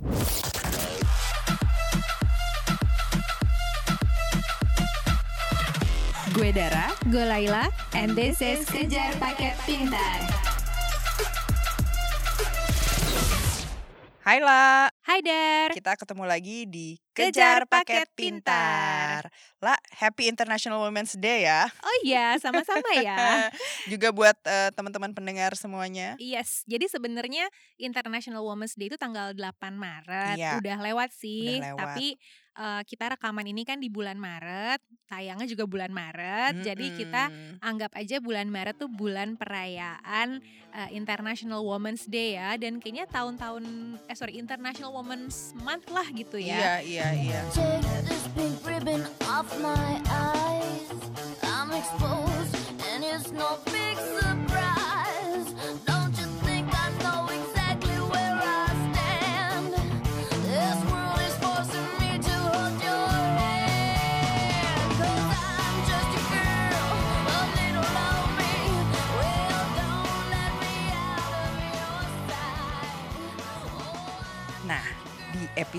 Gue Dara, Gue Laila, and this is Kejar Paket Pintar. Hai La, Hai Dar. kita ketemu lagi di Kejar Kejar Paket Paket Pintar. La, Happy International Women's Day ya. Oh iya, sama-sama ya. Juga buat eh, teman-teman pendengar semuanya. Yes, jadi sebenarnya International Women's Day itu tanggal 8 Maret. Iya. Udah lewat sih, Udah lewat. tapi eh, kita rekaman ini kan di bulan Maret, tayangnya juga bulan Maret. Jadi kita anggap aja bulan Maret tuh bulan perayaan eh, International Women's Day ya dan kayaknya tahun-tahun eh sorry International Women's Month lah gitu ya. Iya, iya, iya. Take this pink ribbon off my eyes. I'm exposed, and it's no big surprise.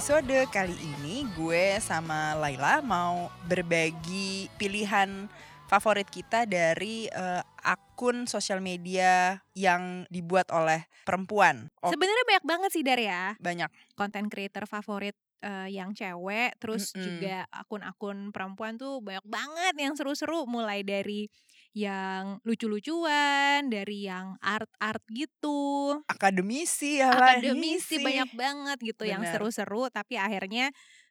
Episode kali ini gue sama Laila mau berbagi pilihan favorit kita dari eh, akun sosial media yang dibuat oleh perempuan. Oh, Sebenarnya banyak banget sih Dar ya. banyak. konten creator favorit eh, yang cewek, terus Mm-mm. juga akun-akun perempuan tuh banyak banget yang seru-seru mulai dari yang lucu-lucuan, dari yang art-art gitu, Akademisi ya akademisi banyak banget gitu yang Bener. seru-seru tapi akhirnya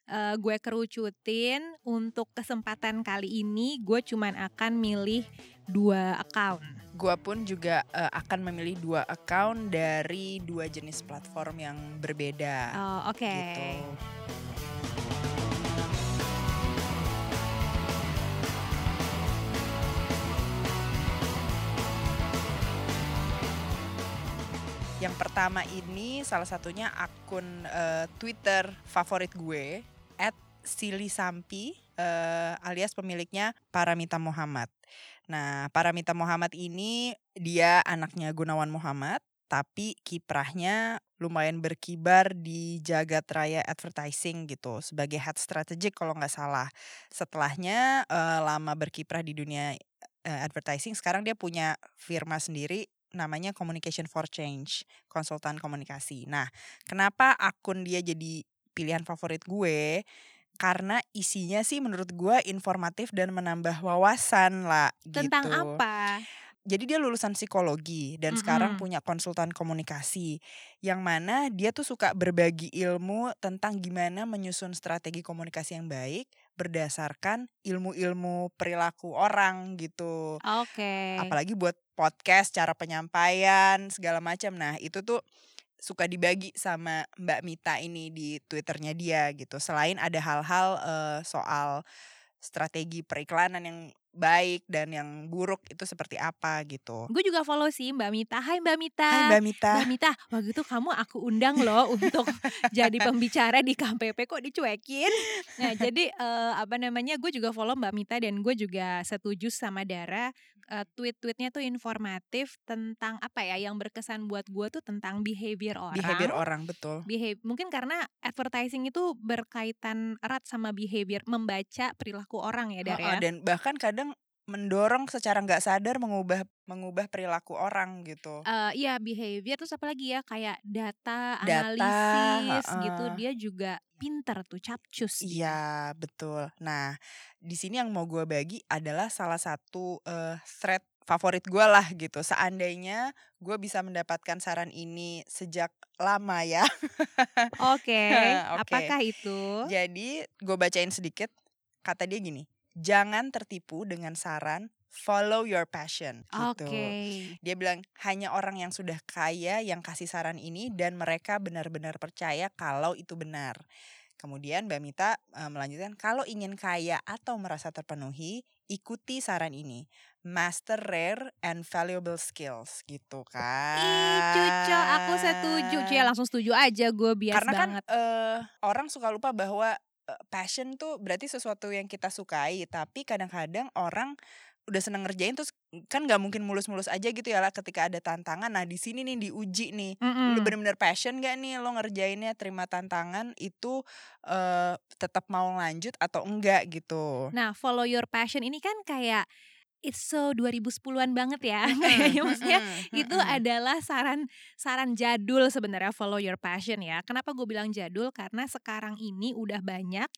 eh, gue kerucutin untuk kesempatan kali ini gue cuman akan milih dua account. Gua pun juga eh, akan memilih dua account dari dua jenis platform yang berbeda. Oh, oke. Gitu. Yang pertama ini salah satunya akun eh, Twitter favorit gue @silisampi eh, alias pemiliknya Paramita Muhammad. Nah, Paramita Muhammad ini dia anaknya Gunawan Muhammad, tapi kiprahnya lumayan berkibar di jagat raya advertising gitu sebagai head strategic kalau nggak salah. Setelahnya eh, lama berkiprah di dunia eh, advertising, sekarang dia punya firma sendiri namanya Communication for Change, konsultan komunikasi. Nah, kenapa akun dia jadi pilihan favorit gue? Karena isinya sih menurut gue informatif dan menambah wawasan lah Tentang gitu. apa? Jadi dia lulusan psikologi dan sekarang Mm-mm. punya konsultan komunikasi yang mana dia tuh suka berbagi ilmu tentang gimana menyusun strategi komunikasi yang baik berdasarkan ilmu-ilmu perilaku orang gitu. Oke. Apalagi buat podcast, cara penyampaian segala macam. Nah, itu tuh suka dibagi sama Mbak Mita ini di Twitternya dia gitu. Selain ada hal-hal eh, soal strategi periklanan yang baik dan yang buruk itu seperti apa gitu. Gue juga follow sih Mbak Mita. Hai Mbak Mita. Hai Mbak Mita. Mbak Mita, waktu itu kamu aku undang loh untuk jadi pembicara di KPP kok dicuekin. Nah jadi eh, apa namanya gue juga follow Mbak Mita dan gue juga setuju sama Dara eh, tweet-tweetnya tuh informatif tentang apa ya yang berkesan buat gue tuh tentang behavior orang. Behavior orang betul. Behav- mungkin karena advertising itu berkaitan erat sama behavior membaca perilaku orang ya Dar Heeh, ya. Dan bahkan kadang mendorong secara nggak sadar mengubah mengubah perilaku orang gitu. Eh iya behavior terus apa lagi ya kayak data, Data, analisis heeh. gitu dia juga pinter tuh capcus. Iya betul. Nah di sini yang mau gue bagi adalah salah satu eh, thread favorit gue lah gitu. Seandainya gue bisa mendapatkan saran ini sejak lama ya. Oke, Oke. apakah itu? Jadi gue bacain sedikit. Kata dia gini, jangan tertipu dengan saran follow your passion. Gitu. Dia bilang hanya orang yang sudah kaya yang kasih saran ini dan mereka benar-benar percaya kalau itu benar. Kemudian Mbak Mita eh, melanjutkan kalau ingin kaya atau merasa terpenuhi, ikuti saran ini. Master rare and valuable skills gitu kan. Ih, cucu, aku setuju. Cia langsung setuju aja gue bias Karena banget. kan eh, orang suka lupa bahwa passion tuh berarti sesuatu yang kita sukai, tapi kadang-kadang orang udah seneng ngerjain terus kan nggak mungkin mulus-mulus aja gitu ya lah ketika ada tantangan. Nah di sini nih diuji nih, Mm-mm. lu bener-bener passion gak nih lo ngerjainnya terima tantangan itu eh tetap mau lanjut atau enggak gitu. Nah, follow your passion ini kan kayak it's so 2010-an banget ya. Kayaknya maksudnya itu adalah saran saran jadul sebenarnya follow your passion ya. Kenapa gue bilang jadul? Karena sekarang ini udah banyak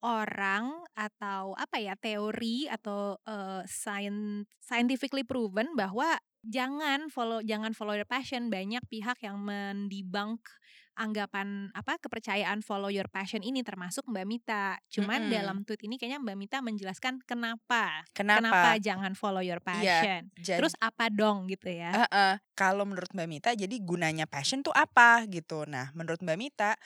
orang atau apa ya teori atau scien- scientifically proven bahwa jangan follow jangan follow your passion banyak pihak yang mendebunk anggapan apa kepercayaan follow your passion ini termasuk Mbak Mita. Cuman Mm-mm. dalam tweet ini kayaknya Mbak Mita menjelaskan kenapa Kenapa? jangan follow your Iya, passion. Jadi, Terus apa dong gitu ya? Heeh. kalau menurut Mbak Mita, jadi gunanya passion tuh apa gitu. Nah, menurut Mbak Mita,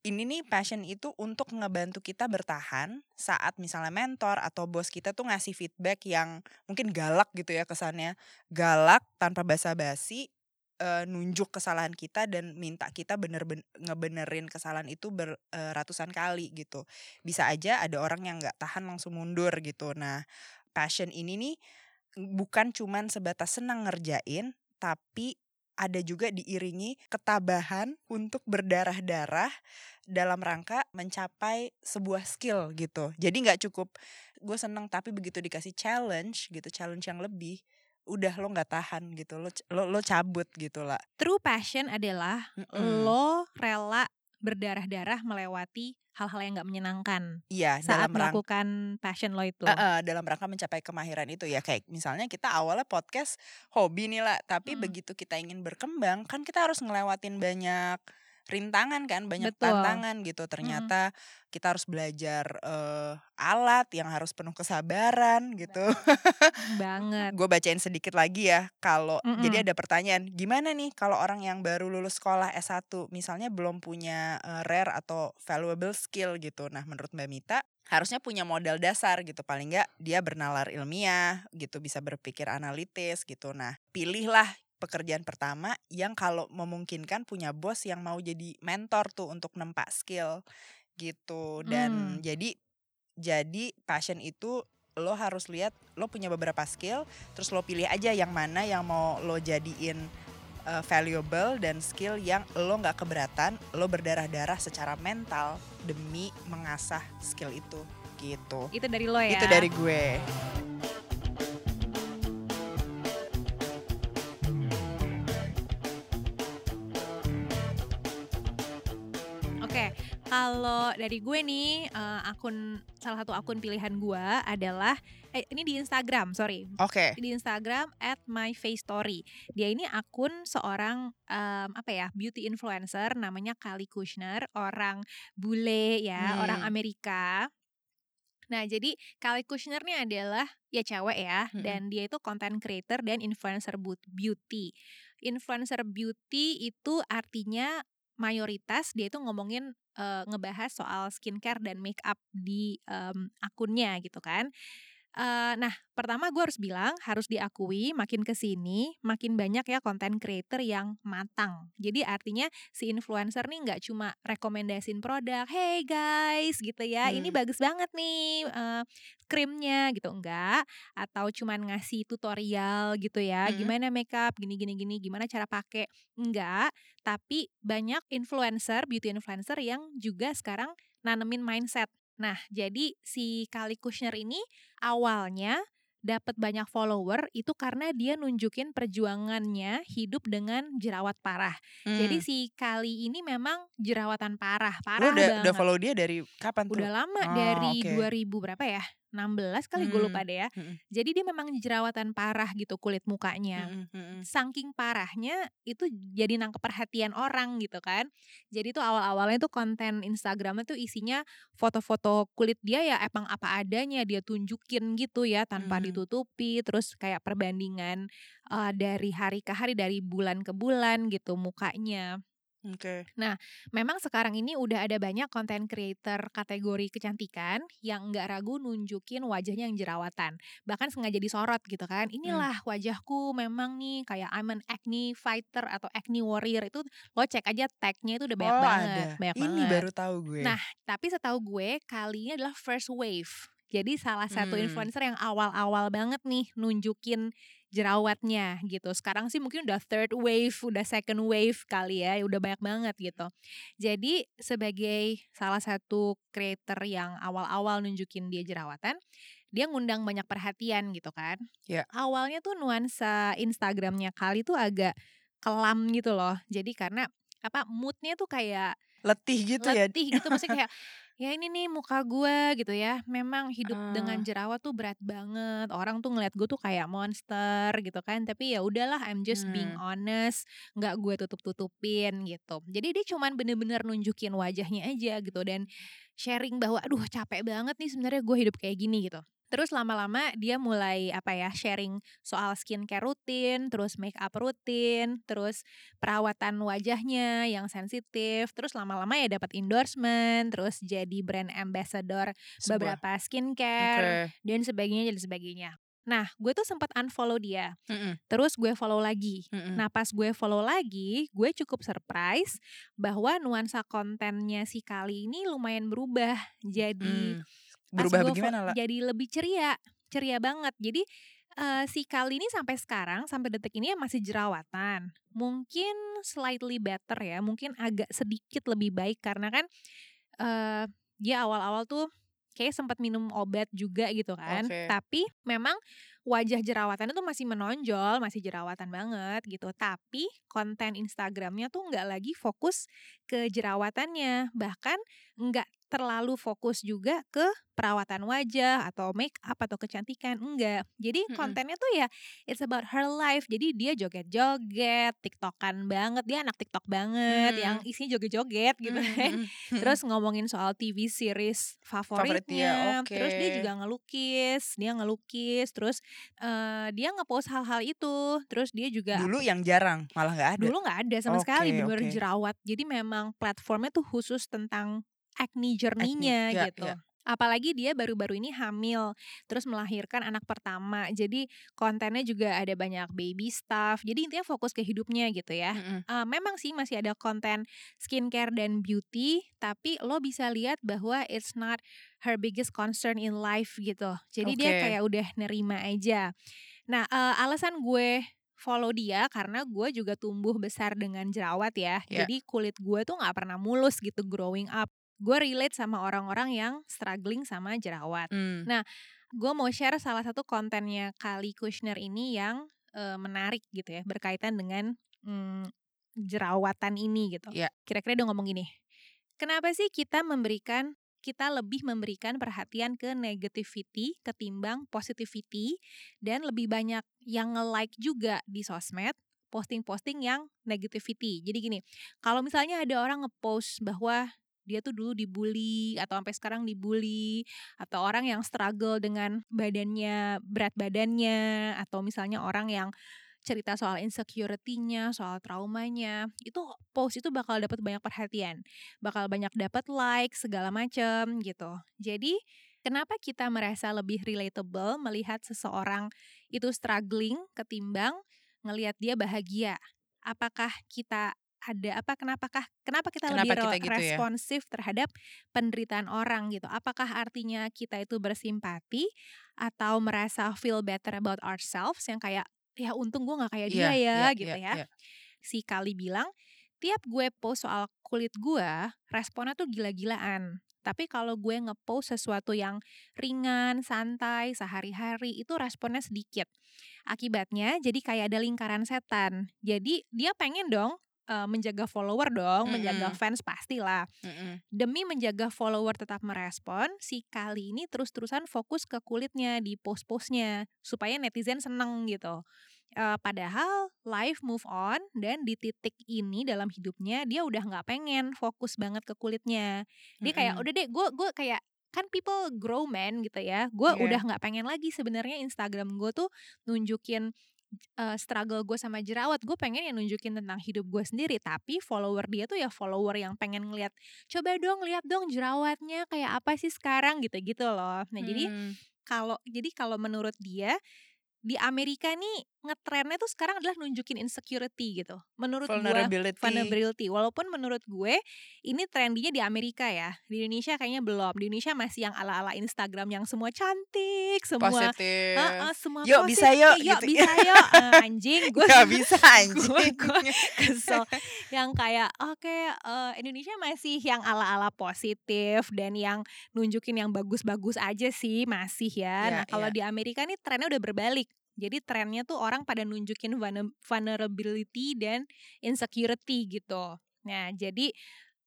ini nih passion itu untuk ngebantu kita bertahan saat misalnya mentor atau bos kita tuh ngasih feedback yang mungkin galak gitu ya kesannya. Galak tanpa basa-basi eh, nunjuk kesalahan kita dan minta kita bener-bener ngebenerin kesalahan itu beratusan kali gitu. Bisa aja ada orang yang nggak tahan langsung mundur gitu. Nah, passion ini nih bukan cuman sebatas senang ngerjain, tapi ada juga diiringi ketabahan untuk berdarah-darah dalam rangka mencapai sebuah skill gitu. Jadi nggak cukup gue seneng tapi begitu dikasih challenge gitu, challenge yang lebih, udah lo nggak tahan gitu, lo lo, lo cabut gitu lah. True passion adalah Mm-mm. lo rela berdarah-darah melewati hal-hal yang nggak menyenangkan Iya saat dalam rangka melakukan passion lo itu. Eh, eh, dalam rangka mencapai kemahiran itu ya kayak misalnya kita awalnya podcast hobi nih lah tapi Mm. begitu kita ingin berkembang kan kita harus ngelewatin banyak rintangan kan banyak Betul. tantangan gitu. Ternyata kita harus belajar eh, alat yang harus penuh kesabaran gitu. Banget. gue bacain sedikit lagi ya kalau jadi Mm-mm. ada pertanyaan gimana nih kalau orang yang baru lulus sekolah S1 misalnya belum punya eh, rare atau valuable skill gitu? Nah menurut Mbak Mita harusnya punya modal dasar gitu. Paling nggak dia bernalar ilmiah gitu bisa berpikir analitis gitu. Nah pilihlah pekerjaan pertama yang kalau memungkinkan punya bos yang mau jadi mentor tuh untuk nempak skill gitu dan Hmm. jadi jadi passion itu lo harus lihat lo punya beberapa skill terus lo pilih aja yang mana yang mau lo jadiin uh, valuable dan skill yang lo nggak keberatan lo berdarah-darah secara mental demi mengasah skill itu gitu Itu dari lo ya. itu dari gue kalau dari gue nih eh, akun salah satu akun pilihan gue adalah eh, ini di Instagram, sorry. oke Di Instagram at my face story. Dia ini akun seorang em, apa ya beauty influencer namanya Kali Kushner, orang bule ya, Hmm. orang Amerika. Nah, jadi Kali Kushner nih adalah ya cewek ya, Mm-mm. dan dia itu content creator dan influencer beauty. Influencer beauty itu artinya mayoritas dia itu ngomongin eh, ngebahas soal skincare dan make up di em, akunnya gitu kan. Eh, nah, pertama gue harus bilang harus diakui makin ke sini makin banyak ya konten creator yang matang. Jadi artinya si influencer nih nggak cuma rekomendasiin produk, hey guys gitu ya, ini Hmm. bagus banget nih eh, krimnya gitu enggak, atau cuman ngasih tutorial gitu ya, Mm-mm. gimana makeup gini gini gini, gimana cara pakai enggak, tapi banyak influencer beauty influencer yang juga sekarang nanemin mindset. Nah, jadi si Kali Kushner ini awalnya dapat banyak follower itu karena dia nunjukin perjuangannya hidup dengan jerawat parah. Jadi Hmm. si Kali ini memang jerawatan parah, parah udah banget. udah follow dia dari kapan tuh Udah lama Oh, dari oke. 2000 berapa ya? 16 kali gue Hmm, lupa deh ya. mm-mm. Jadi dia memang jerawatan parah gitu kulit mukanya. Mm-mm, mm-mm. Saking parahnya itu jadi nangkep perhatian orang gitu kan. Jadi tuh awal-awalnya tuh konten Instagramnya tuh isinya foto-foto kulit dia ya emang apa adanya dia tunjukin gitu ya tanpa Mhm. ditutupi. Terus kayak perbandingan eh, dari hari ke hari dari bulan ke bulan gitu mukanya. Oke. Memang sekarang ini udah ada banyak konten creator kategori kecantikan yang nggak ragu nunjukin wajahnya yang jerawatan. Bahkan sengaja disorot gitu kan. Inilah wajahku memang nih kayak I'm an acne fighter atau acne warrior itu lo cek aja tagnya itu udah banyak oh banget. ada Banyak ini banget. baru tahu gue Nah, Tapi setahu gue kali ini adalah first wave. Jadi salah satu Hmm. influencer yang awal-awal banget nih nunjukin jerawatnya gitu. Sekarang sih mungkin udah third wave, udah second wave kali ya, udah banyak banget gitu. Jadi sebagai salah satu creator yang awal-awal nunjukin dia jerawatan, dia ngundang banyak perhatian gitu kan. Ya. Awalnya tuh nuansa Instagramnya kali tuh agak kelam gitu loh. Jadi karena apa moodnya tuh kayak Letih gitu ya. letih gitu maksudnya kayak ya ini nih muka gue gitu ya memang hidup Ah. dengan jerawat tuh berat banget orang tuh ngeliat gue tuh kayak monster gitu kan tapi ya udahlah I'm just being Hmm. honest nggak gue tutup tutupin gitu jadi dia cuman bener-bener nunjukin wajahnya aja gitu dan sharing bahwa aduh capek banget nih sebenarnya gue hidup kayak gini gitu Terus lama-lama dia mulai apa ya sharing soal skincare rutin, terus make up rutin, terus perawatan wajahnya yang sensitif, terus lama-lama ya dapat endorsement, terus jadi brand ambassador Sebuah- beberapa skincare Oke. dan sebagainya dan sebagainya. Nah, gue tuh sempat unfollow dia, Mm-mm, terus gue follow lagi. mm-mm. Nah, pas gue follow lagi, gue cukup surprise bahwa nuansa kontennya si kali ini lumayan berubah. Jadi Hmm. Berubah bagaimana lah? Jadi lebih ceria, ceria banget. Jadi eh, si kali ini sampai sekarang sampai detik ini ya masih jerawatan. Mungkin slightly better ya, mungkin agak sedikit lebih baik karena kan eh dia awal-awal tuh kayak sempat minum obat juga gitu kan. Oke. Tapi memang wajah jerawatannya tuh masih menonjol, masih jerawatan banget gitu. Tapi konten Instagramnya tuh nggak lagi fokus ke jerawatannya, bahkan nggak terlalu fokus juga ke perawatan wajah atau make up atau kecantikan enggak. Jadi kontennya tuh ya it's about her life. Jadi dia joget-joget, tiktokan banget. Dia anak tiktok banget Hmm. yang isinya joget-joget gitu Mm, kan. mm, mm. Terus ngomongin soal TV series Favorit dia, favoritnya. Terus dia juga ngelukis, dia ngelukis. Terus eh, dia ngepost hal-hal itu. Terus dia juga dulu yang jarang malah nggak ada. dulu nggak ada sama sekali Oke, bener oke. jerawat. Jadi memang platformnya tuh khusus tentang acne journey-nya ya, gitu. ya. Apalagi dia baru-baru ini hamil, terus melahirkan anak pertama. Jadi kontennya juga ada banyak baby stuff. Jadi intinya fokus ke hidupnya gitu ya. Mm-mm. Eh, memang sih masih ada konten skincare dan beauty, tapi lo bisa lihat bahwa it's not her biggest concern in life gitu. Jadi dia Oke. kayak udah nerima aja. Nah, eh, alasan gue follow dia karena gue juga tumbuh besar dengan jerawat ya. Ya. Jadi kulit gue tuh nggak pernah mulus gitu growing up. Gue relate sama orang-orang yang struggling sama jerawat Hmm. gue mau share salah satu kontennya Kali Kushner ini yang eh, menarik gitu ya berkaitan dengan mm, jerawatan ini gitu. Ya. Kira-kira dia ngomong gini, kenapa sih kita memberikan kita lebih memberikan perhatian ke negativity ketimbang positivity dan lebih banyak yang nge-like juga di sosmed posting-posting yang negativity. Jadi gini, kalau misalnya ada orang nge-post bahwa dia tuh dulu dibully atau sampai sekarang dibully atau orang yang struggle dengan badannya berat badannya atau misalnya orang yang cerita soal insecurity-nya, soal traumanya, itu post itu bakal dapat banyak perhatian, bakal banyak dapat like segala macem gitu. Jadi kenapa kita merasa lebih relatable melihat seseorang itu struggling ketimbang ngelihat dia bahagia? Apakah kita ada apa kenapakah kenapa kita Kenapa lebih kita gitu ya? responsif terhadap penderitaan orang gitu? Apakah artinya kita itu bersimpati atau merasa feel better about ourselves yang kayak ya untung gue nggak kayak dia Iya, ya iya, gitu iya, ya. Si Kali bilang tiap gue post soal kulit gue responnya tuh gila-gilaan. Tapi kalau gue ngepost sesuatu yang ringan, santai, sehari-hari itu responnya sedikit. Akibatnya jadi kayak ada lingkaran setan. Jadi dia pengen dong eh, menjaga follower dong, menjaga Mm-mm. fans pastilah Mm-mm. demi menjaga follower tetap merespon, si kali ini terus-terusan fokus ke kulitnya di post-postnya supaya netizen seneng gitu. Eh, padahal life move on dan di titik ini dalam hidupnya dia udah nggak pengen fokus banget ke kulitnya. Dia kayak Mm-mm. udah deh, gue gue kayak kan people grow man gitu ya. Gue Iya. udah nggak pengen lagi sebenarnya Instagram gue tuh nunjukin eh, struggle gue sama jerawat gue pengen ya nunjukin tentang hidup gue sendiri tapi follower dia tuh ya follower yang pengen ngeliat coba dong lihat dong jerawatnya kayak apa sih sekarang gitu gitu loh nah jadi Hmm. kalau jadi kalau menurut dia di Amerika nih ngetrennya tuh sekarang adalah nunjukin insecurity gitu. Menurut Vulnerability. vulnerability. Walaupun menurut gue ini trendinya di Amerika ya. Di Indonesia kayaknya belum. Di Indonesia masih yang ala-ala Instagram yang semua cantik, semua Positif. Heeh, semua Yuk, bisa positif. yuk, Eh, gitu. bisa yuk. Eh, anjing gue Gak bisa anjing. gue gue kesel yang kayak oke eh, Indonesia masih yang ala-ala positif dan yang nunjukin yang bagus-bagus aja sih masih ya. Iya, nah kalau iya. di Amerika nih trennya udah berbalik. Jadi trennya tuh orang pada nunjukin vulner- vulnerability dan insecurity gitu. Nah jadi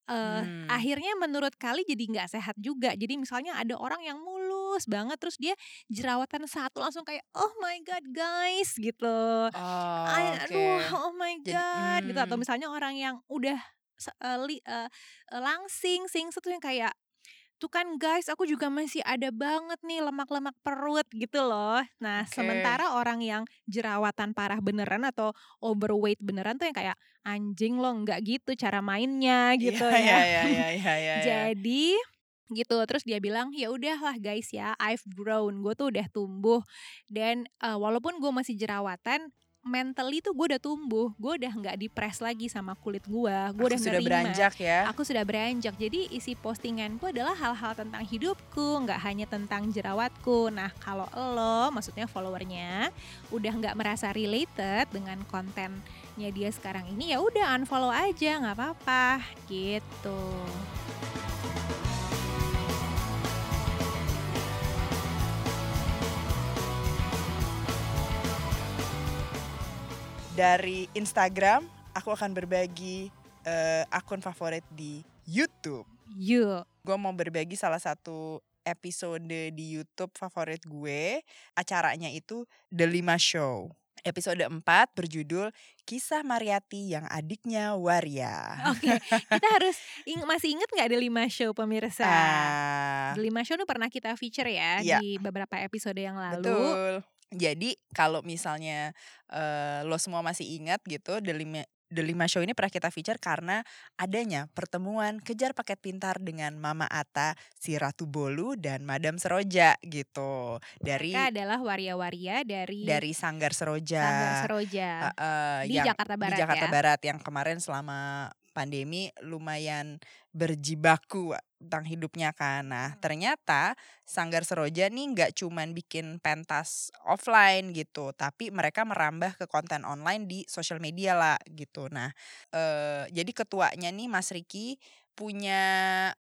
eh Hmm. akhirnya menurut kali jadi nggak sehat juga. Jadi misalnya ada orang yang mulus banget terus dia jerawatan satu langsung kayak oh my god guys gitu. Oh, Ay, oke. aduh, oh my Jadi, god, gitu atau hmm. misalnya orang yang udah eh, li- eh, langsing, sing tuh yang kayak tuh kan guys, aku juga masih ada banget nih lemak-lemak perut gitu loh. Nah, Oke. sementara orang yang jerawatan parah beneran atau overweight beneran tuh yang kayak anjing loh, nggak gitu cara mainnya gitu Iya, ya. iya, iya, iya, iya, iya. Jadi gitu terus dia bilang ya udahlah guys ya I've grown gue tuh udah tumbuh dan eh, walaupun gue masih jerawatan mentally tuh gue udah tumbuh. Gue udah nggak depres lagi sama kulit gue gue udah sudah nerima. beranjak ya. aku sudah beranjak. Jadi isi postinganku adalah hal-hal tentang hidupku nggak hanya tentang jerawatku. Nah kalau lo maksudnya followernya udah nggak merasa related dengan kontennya dia sekarang ini ya udah unfollow aja nggak apa-apa. Gitu Dari Instagram, aku akan berbagi eh, akun favorit di YouTube. yuk Gue mau berbagi salah satu episode di YouTube favorit gue. Acaranya itu The Lima Show. Episode 4 berjudul Kisah Mariati yang adiknya Waria. Oke, kita harus ing- masih inget nggak ada lima show pemirsa? Ah, The lima show itu pernah kita feature ya Iya. di beberapa episode yang lalu. betul. Jadi kalau misalnya eh, lo semua masih ingat gitu The Lima The Lima Show ini pernah kita feature karena adanya pertemuan kejar paket pintar dengan Mama Ata, si Ratu Bolu dan Madam Seroja gitu. Dari Mereka adalah waria-waria dari, dari Sanggar Seroja. Sanggar Seroja eh, eh, di yang- Jakarta Barat di Jakarta ya. Barat yang kemarin selama pandemi lumayan berjibaku tentang hidupnya kan. Hmm. Nah ternyata Sanggar Seroja nih nggak cuman bikin pentas offline gitu, tapi mereka merambah ke konten online di sosial media lah gitu. Nah eh, jadi ketuanya nih Mas Riki punya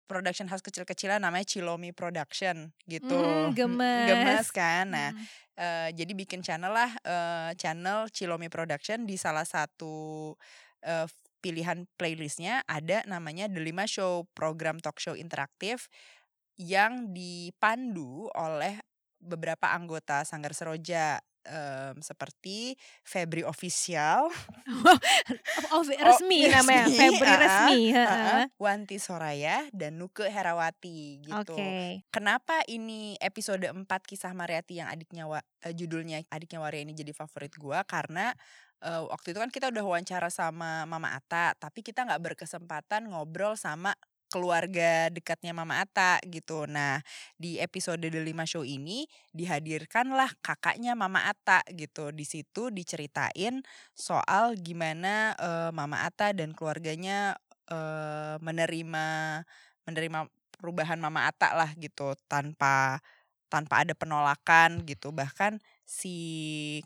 production house kecil-kecilan namanya Cilomi Production gitu. Hmm, gemes. Gemes kan. Nah Hmm. Eh, jadi bikin channel lah eh, channel Cilomi Production di salah satu eh, pilihan playlistnya ada namanya The Lima Show program talk show interaktif yang dipandu oleh beberapa anggota Sanggar Seroja em, seperti Febri Official, Oh, resmi Oh, namanya, resmi, Febri ah, resmi. ah, heeh. Wanti Soraya dan Nuke Herawati gitu. Oke. Kenapa ini episode 4 kisah Mariati yang adiknya Wa- eh, judulnya adiknya Waria ini jadi favorit gua karena eh, waktu itu kan kita udah wawancara sama Mama Ata, tapi kita nggak berkesempatan ngobrol sama keluarga dekatnya Mama Ata gitu. Nah, di episode The Lima Show ini dihadirkanlah kakaknya Mama Ata gitu. Di situ diceritain soal gimana eh, Mama Ata dan keluarganya eh, menerima menerima perubahan Mama Ata lah gitu tanpa tanpa ada penolakan gitu. Bahkan si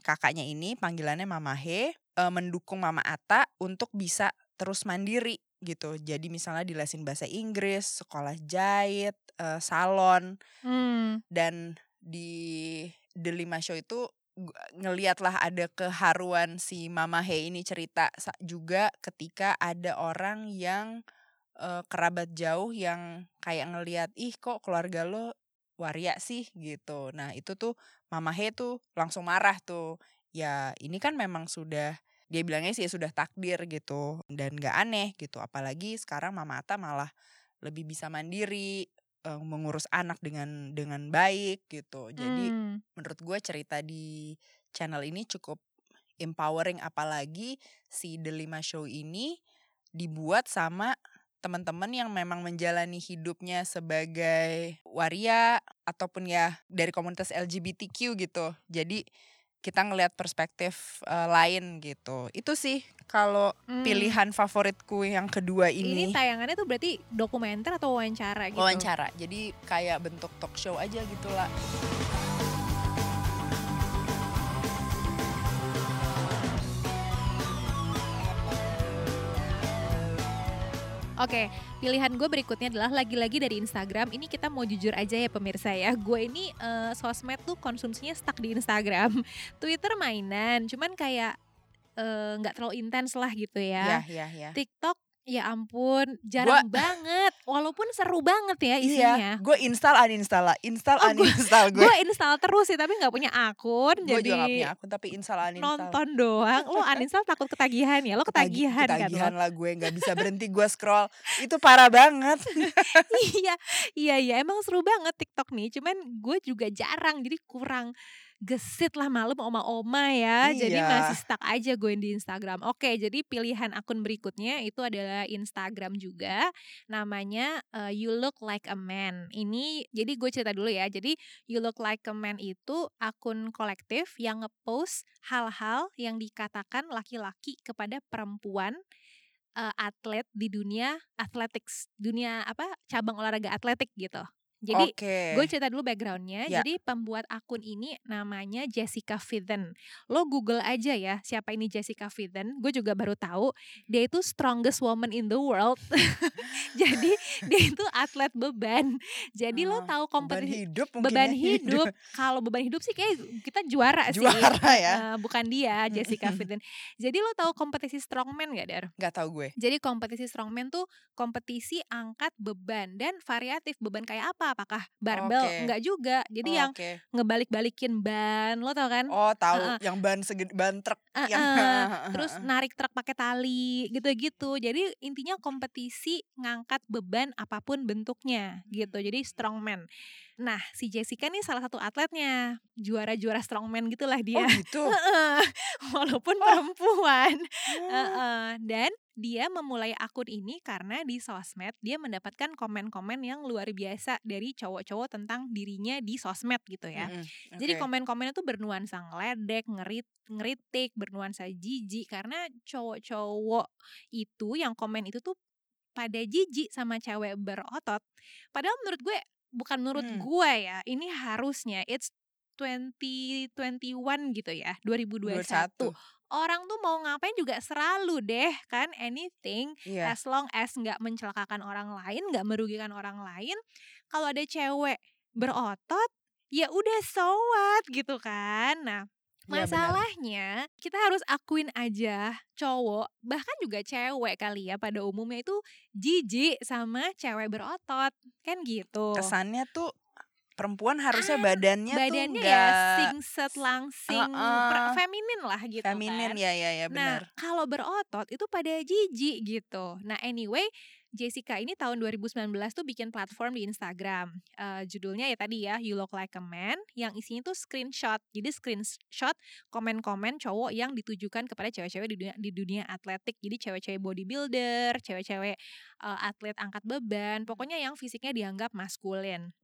kakaknya ini panggilannya Mama He eh, mendukung Mama Ata untuk bisa terus mandiri gitu. Jadi misalnya dilesin bahasa Inggris, sekolah jahit, eh, salon Hmm. dan di The Lima Show itu gu- ngeliat lah ada keharuan si Mama He ini cerita juga ketika ada orang yang eh, kerabat jauh yang kayak ngeliat ih kok keluarga lo waria sih gitu. Nah itu tuh Mama He tuh langsung marah tuh. Ya ini kan memang sudah dia bilangnya sih sudah takdir gitu dan gak aneh gitu. Apalagi sekarang Mama Ata malah lebih bisa mandiri eh, mengurus anak dengan dengan baik gitu. Jadi Hmm. menurut gue cerita di channel ini cukup empowering apalagi si The Lima Show ini dibuat sama teman-teman yang memang menjalani hidupnya sebagai waria ataupun ya dari komunitas LGBTQ gitu. Jadi kita ngelihat perspektif eh, lain gitu. Itu sih kalau Hmm. pilihan favoritku yang kedua Ini ini. tayangannya tuh berarti dokumenter atau wawancara gitu? wawancara. Jadi kayak bentuk talk show aja gitu lah. Oke, pilihan gue berikutnya adalah lagi-lagi dari Instagram. Ini kita mau jujur aja ya pemirsa ya. Gue ini eh, sosmed tuh konsumsinya stuck di Instagram. Twitter mainan, cuman kayak eh, nggak terlalu intens lah gitu Ya, ya. ya, ya. TikTok ya ampun jarang banget. Walaupun seru banget ya isinya. Iya, gue install uninstall lah, install Oh, gua- uninstall gue. Gue install terus sih tapi nggak punya akun. Gue jadi juga gak punya akun tapi install uninstall. nonton doang. Lo uninstall takut ketagihan ya? Lo Ketagi- ketagihan, kan? ketagihan lah gue nggak bisa berhenti gue scroll itu parah banget iya, iya, iya. Emang seru banget TikTok nih. Cuman gue juga jarang, jadi kurang gesit lah malam oma-oma ya. Jadi Iya. masih stuck aja gue di Instagram. Oke, jadi pilihan akun berikutnya itu adalah Instagram juga. Namanya eh, You Look Like a Man. Ini, jadi gue cerita dulu ya. Jadi You Look Like a Man itu akun kolektif yang ngepost hal-hal yang dikatakan laki-laki kepada perempuan eh, atlet di dunia athletics, dunia apa cabang olahraga atletik gitu. Jadi oke gue cerita dulu backgroundnya. Ya. Jadi pembuat akun ini namanya Jessica Fithen. Lo Google aja ya siapa ini Jessica Fithen. Gue juga baru tahu dia itu strongest woman in the world. Jadi dia itu atlet beban. Jadi lo Ah, tahu beban kompetisi hidup mungkin beban ya. hidup. Kalau beban hidup sih kayak kita juara, sih. juara ya Eh, bukan dia Jessica Fithen. Jadi lo tahu kompetisi strongman gak Dar? nggak tahu gue Jadi kompetisi strongman tuh kompetisi angkat beban dan variatif beban kayak apa? Apakah barbel? Oke. Enggak juga. Jadi yang oke ngebalik-balikin ban, lo tau kan? oh tahu Heeh. yang ban segede ban truk Eh, yang terus narik truk pakai tali gitu-gitu. Jadi intinya kompetisi ngangkat beban apa pun bentuknya gitu. Jadi strongman. Nah, si Jessica nih salah satu atletnya, juara-juara strongman gitulah oh dia. gitu Heeh, Walaupun perempuan. Oh. Heeh, dan dia memulai akun ini karena di sosmed dia mendapatkan komen-komen yang luar biasa dari cowok-cowok tentang dirinya di sosmed gitu ya. Mm-mm, Jadi oke. komen-komennya tuh bernuansa ngeledek, ngerit, ngeritik, bernuansa jijik karena cowok-cowok itu yang komen itu tuh pada jijik sama cewek berotot. Padahal menurut gue bukan menurut Hmm. gue ya, ini harusnya it's 2021 gitu ya, 2021. 21. Orang tuh mau ngapain juga selalu deh kan anything Iya. as long as nggak mencelakakan orang lain, nggak merugikan orang lain. Kalau ada cewek berotot, ya udah so what gitu kan. Nah, Iya, masalahnya kita harus akuin aja cowok, bahkan juga cewek kali ya pada umumnya itu jijik sama cewek berotot. Kan gitu. kesannya tuh perempuan harusnya badannya, Ah, Badannya tuh ya nggak singset langsing, Heeh. per- feminin lah gitu feminin kan. ya ya ya Nah, benar kalau berotot itu pada jijik gitu. Nah, anyway, Jessica ini tahun 2019 tuh bikin platform di Instagram. Eh, judulnya ya tadi ya, You Look Like a Man, yang isinya tuh screenshot. Jadi screenshot komen-komen cowok yang ditujukan kepada cewek-cewek di dunia, di dunia atletik. Jadi cewek-cewek bodybuilder, cewek-cewek eh, atlet angkat beban, pokoknya yang fisiknya dianggap maskulin.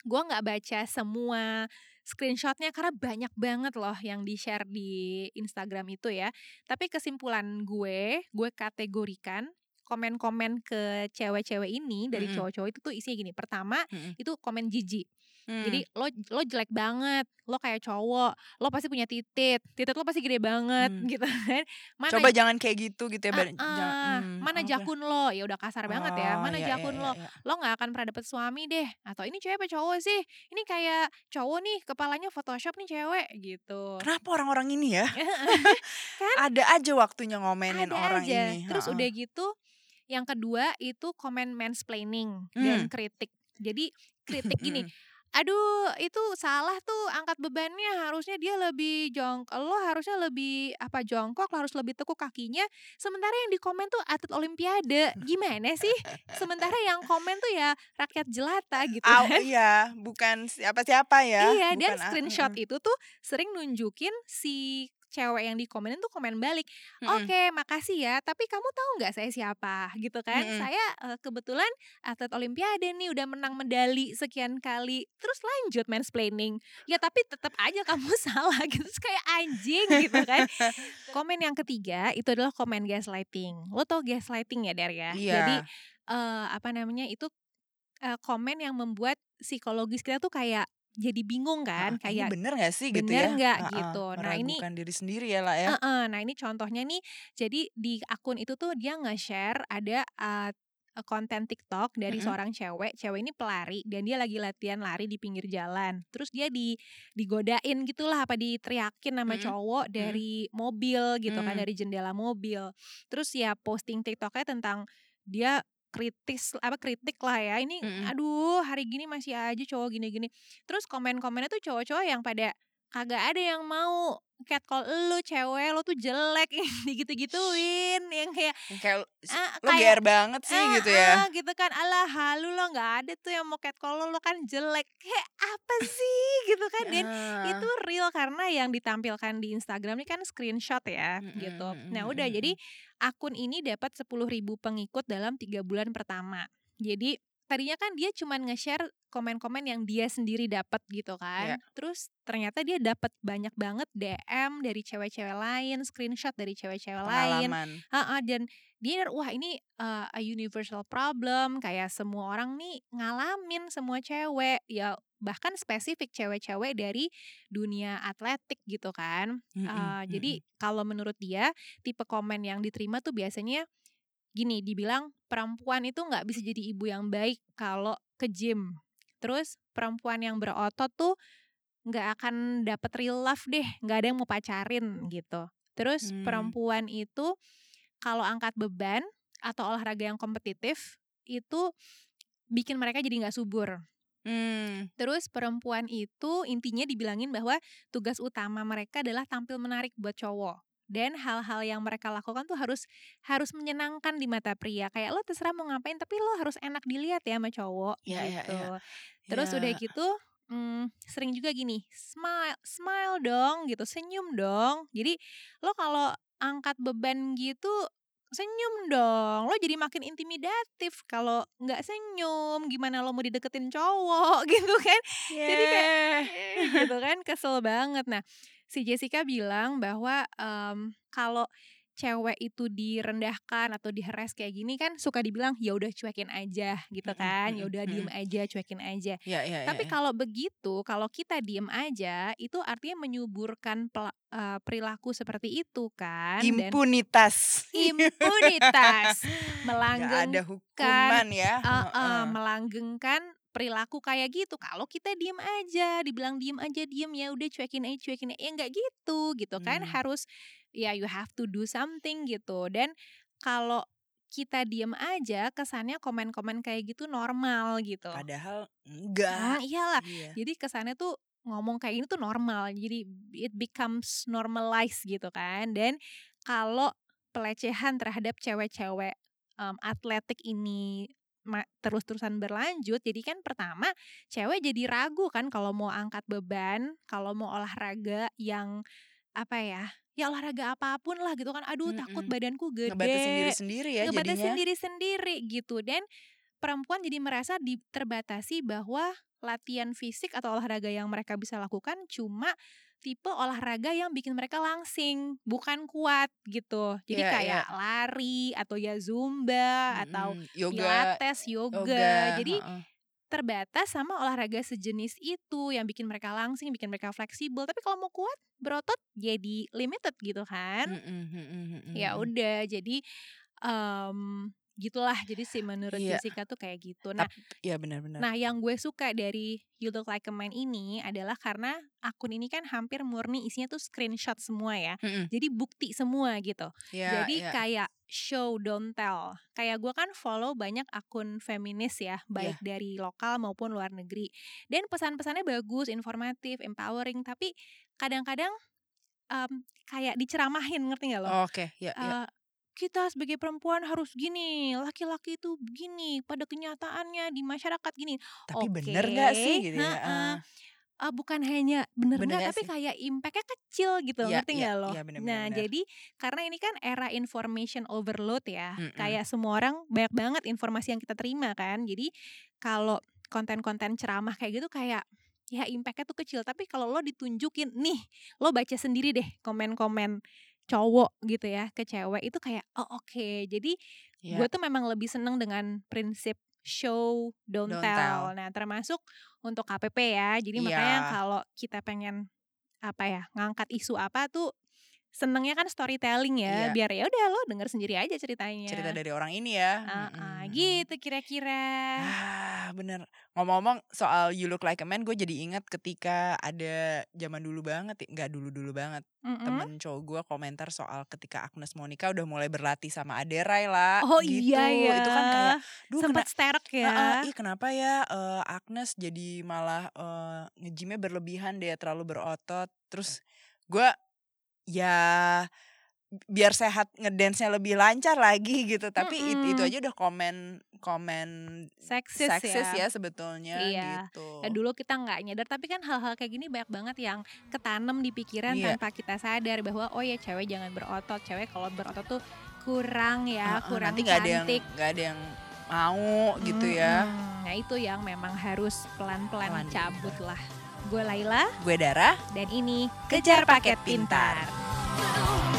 Gue nggak baca semua screenshotnya karena banyak banget loh yang di share di Instagram itu ya. Tapi kesimpulan gue, gue kategorikan komen-komen ke cewek-cewek ini dari Mm-mm. cowok-cowok itu tuh isinya gini. Pertama Mm-mm. itu komen jijik. Hmm. Jadi lo lo jelek banget, lo kayak cowok, lo pasti punya titit, titit lo pasti gede banget Hmm. gitu kan. Mana coba jangan kayak gitu gitu ya ah, jangan- hmm, mana jakun lo? Ya udah kasar banget ya. Oh, Mana iya, iya, jakun iya, lo? iya. Lo nggak akan pernah dapet suami deh. Atau ini cewek apa cowok sih? Ini kayak cowok nih, kepalanya Photoshop nih cewek gitu. Kenapa orang-orang ini ya? Kan? Ada aja waktunya ngomenin Ada orang aja. ini. Terus Ha-ha. udah gitu, yang kedua itu komen mansplaining dan Hmm. kritik. Jadi kritik gini, aduh itu salah tuh angkat bebannya harusnya dia lebih jongkok lo harusnya lebih apa jongkok lo harus lebih tekuk kakinya sementara yang di komen tuh atlet olimpiade gimana sih sementara yang komen tuh ya rakyat jelata gitu kan iya, bukan siapa-siapa ya. iya dan bukan, ah, screenshot mm-mm. itu tuh sering nunjukin si cewek yang di komenin tuh komen balik Mm-mm. Oke, makasih ya. Tapi kamu tahu nggak saya siapa? Gitu kan? Mm-mm. Saya eh, kebetulan atlet Olimpiade nih, udah menang medali sekian kali. Terus lanjut mansplaining. Ya tapi tetap aja kamu salah gitu. Terus kayak anjing gitu kan. Komen yang ketiga itu adalah komen gaslighting. Lo tau gaslighting ya, Der ya? Iya. Jadi eh, apa namanya itu eh, komen yang membuat psikologis kita tuh kayak jadi bingung kan? Ah, ini kayak bener gak sih gitu bener ya? nggak Ah, ah, gitu. Nah, ini- meragukan diri sendiri ya lah ya. Heeh, nah ini contohnya nih, jadi di akun itu tuh dia nge-share ada uh, konten TikTok dari Mm-mm. seorang cewek. Cewek ini pelari dan dia lagi latihan lari di pinggir jalan. Terus dia di digodain gitulah apa diteriakin sama Mm-mm. cowok dari mobil gitu kan Mm. dari jendela mobil. Terus ya posting TikToknya tentang dia kritis apa kritik lah ya ini Mm-mm. aduh hari gini masih aja cowok gini-gini terus komen-komennya tuh cowok-cowok yang pada kagak ada yang mau catcall lu cewek lo tuh jelek digitu-gituin yang kayak Yang Kayak ah, lo kayak banget sih ah, gitu ya. ah, gitu kan alah halu lo nggak ada tuh yang mau catcall lo lo kan jelek kayak apa sih gitu kan dan Ah. itu real karena yang ditampilkan di Instagram ini kan screenshot ya Mm-mm, gitu. mm-mm, Nah udah jadi akun ini dapat 10.000 pengikut dalam tiga bulan pertama. Jadi tadinya kan dia cuman nge-share komen-komen yang dia sendiri dapat gitu kan. Iya. Terus ternyata dia dapat banyak banget DM dari cewek-cewek lain, screenshot dari cewek-cewek lain. pengalaman. Heeh, dan dia wah ini uh, a universal problem kayak semua orang nih ngalamin semua cewek ya bahkan spesifik cewek-cewek dari dunia atletik gitu kan. Mm-mm, Uh, jadi kalau menurut dia tipe komen yang diterima tuh biasanya gini dibilang perempuan itu nggak bisa jadi ibu yang baik kalau ke gym. Terus perempuan yang berotot tuh nggak akan dapet real love deh, nggak ada yang mau pacarin gitu. Terus Hmm. perempuan itu kalau angkat beban atau olahraga yang kompetitif itu bikin mereka jadi nggak subur. Hmm, Terus perempuan itu intinya dibilangin bahwa tugas utama mereka adalah tampil menarik buat cowok. Dan hal-hal yang mereka lakukan tuh harus harus menyenangkan di mata pria. Kayak lo terserah mau ngapain, tapi lo harus enak dilihat ya sama cowok Iya, iya, gitu. iya. Terus Ya. udah gitu mm, sering juga gini, smile, smile dong gitu, senyum dong. Jadi lo kalau angkat beban gitu senyum dong. Lo jadi makin intimidatif kalau nggak senyum. Gimana lo mau dideketin cowok gitu kan? Jadi kayak eh, gitu kan kesel banget. Nah, si Jessica bilang bahwa em, kalau cewek itu direndahkan atau diheres kayak gini kan suka dibilang ya udah cuekin aja gitu kan. Ya udah diem mm-mm. aja, cuekin aja. Ya, ya, Tapi ya, kalau begitu, kalau kita diem aja, itu artinya menyuburkan eh, perilaku seperti itu kan. Dan impunitas. impunitas Gak melanggeng ada hukuman ya. Eh, eh, Heeh. melanggengkan perilaku kayak gitu. Kalau kita diem aja, dibilang diem aja, diem ya udah cuekin aja, cuekin aja. Ya nggak gitu, gitu kan. Hmm. Harus ya you have to do something gitu. Dan kalau kita diem aja, kesannya komen-komen kayak gitu normal gitu. Padahal Ah, enggak. iyalah. Iya. Jadi kesannya tuh ngomong kayak gini tuh normal. Jadi it becomes normalized gitu kan. Dan kalau pelecehan terhadap cewek-cewek em, atletik ini ma- terus-terusan berlanjut, jadi kan pertama cewek jadi ragu kan kalau mau angkat beban, kalau mau olahraga yang apa ya? Ya olahraga apa pun lah gitu kan. Aduh, takut Mm-mm. badanku gede Ngebatasin diri sendiri ya ngebatasin jadinya. sendiri-sendiri gitu dan perempuan jadi merasa di- terbatasi bahwa latihan fisik atau olahraga yang mereka bisa lakukan cuma tipe olahraga yang bikin mereka langsing bukan kuat gitu jadi Iya, kayak lari atau ya zumba atau Mm-mm. yoga, pilates yoga, yoga. jadi heeh. Terbatas sama olahraga sejenis itu yang bikin mereka langsing bikin mereka fleksibel. Tapi kalau mau kuat berotot jadi limited gitu kan. Mm-mm, mm-mm, ya udah jadi em, gitulah jadi sih menurut Iya. Jessica tuh kayak gitu nah Iya benar-benar. nah yang gue suka dari You Look Like a Man ini adalah karena akun ini kan hampir murni isinya tuh screenshot semua ya Mm-mm. jadi bukti semua gitu Ya, jadi ya. kayak show don't tell kayak gue kan follow banyak akun feminis ya baik Iya. dari lokal maupun luar negeri dan pesan-pesannya bagus informatif empowering tapi kadang-kadang em, kayak diceramahin ngerti nggak lo Oh, Oke, ya, ya. Eh, kita sebagai perempuan harus gini, laki-laki itu begini, pada kenyataannya di masyarakat gini. Tapi oke, bener nggak sih gitu ya? Ah. eh, bukan hanya bener Bener nggak tapi sih? kayak impactnya kecil gitu Iya, ngerti iya, nggak lo? iya, bener, nah bener, jadi karena ini kan era information overload ya, Mm-mm. kayak semua orang banyak banget informasi yang kita terima kan. Jadi kalau konten-konten ceramah kayak gitu kayak ya impactnya tuh kecil. Tapi kalau lo ditunjukin nih, lo baca sendiri deh komen-komen cowok gitu ya ke cewek itu kayak oh oke. Jadi Iya. gue tuh memang lebih seneng dengan prinsip show don't, Don't tell. tell. Nah termasuk untuk KPP ya. Jadi makanya Iya. kalau kita pengen apa ya ngangkat isu apa tuh senengnya kan storytelling ya. Iya. Biar ya udah lo denger sendiri aja ceritanya. cerita dari orang ini ya. Ah, ah, Mm-mm. gitu kira-kira. Ah, bener. Ngomong-ngomong soal You Look Like a Man, gue jadi ingat ketika ada zaman dulu banget, ya, nggak dulu-dulu banget. Mm-mm. Temen cowok gue komentar soal ketika Agnes Monica udah mulai berlatih sama Aderai lah. Oh gitu. iya ya. Itu kan kayak, duh sempat sterek ya. Ah, ah, ih kenapa ya eh, Agnes jadi malah eh, nge-gymnya berlebihan dia terlalu berotot. Terus gue ya biar sehat ngedance-nya lebih lancar lagi gitu. Tapi it- itu Mm-mm. aja udah komen komen Seksis, seksis ya. ya sebetulnya Iya. gitu. Ya, dulu kita nggak nyadar tapi kan hal-hal kayak gini banyak banget yang ketanam di pikiran Iya. tanpa kita sadar bahwa oh ya cewek jangan berotot cewek kalau berotot tuh kurang ya Ah, ah, kurang nanti yang cantik nggak ada yang mau gitu ya. Nah itu yang memang harus pelan-pelan Pelan cabut lah gue Laila Gue Dara. dan ini Kejar Paket Pintar. now.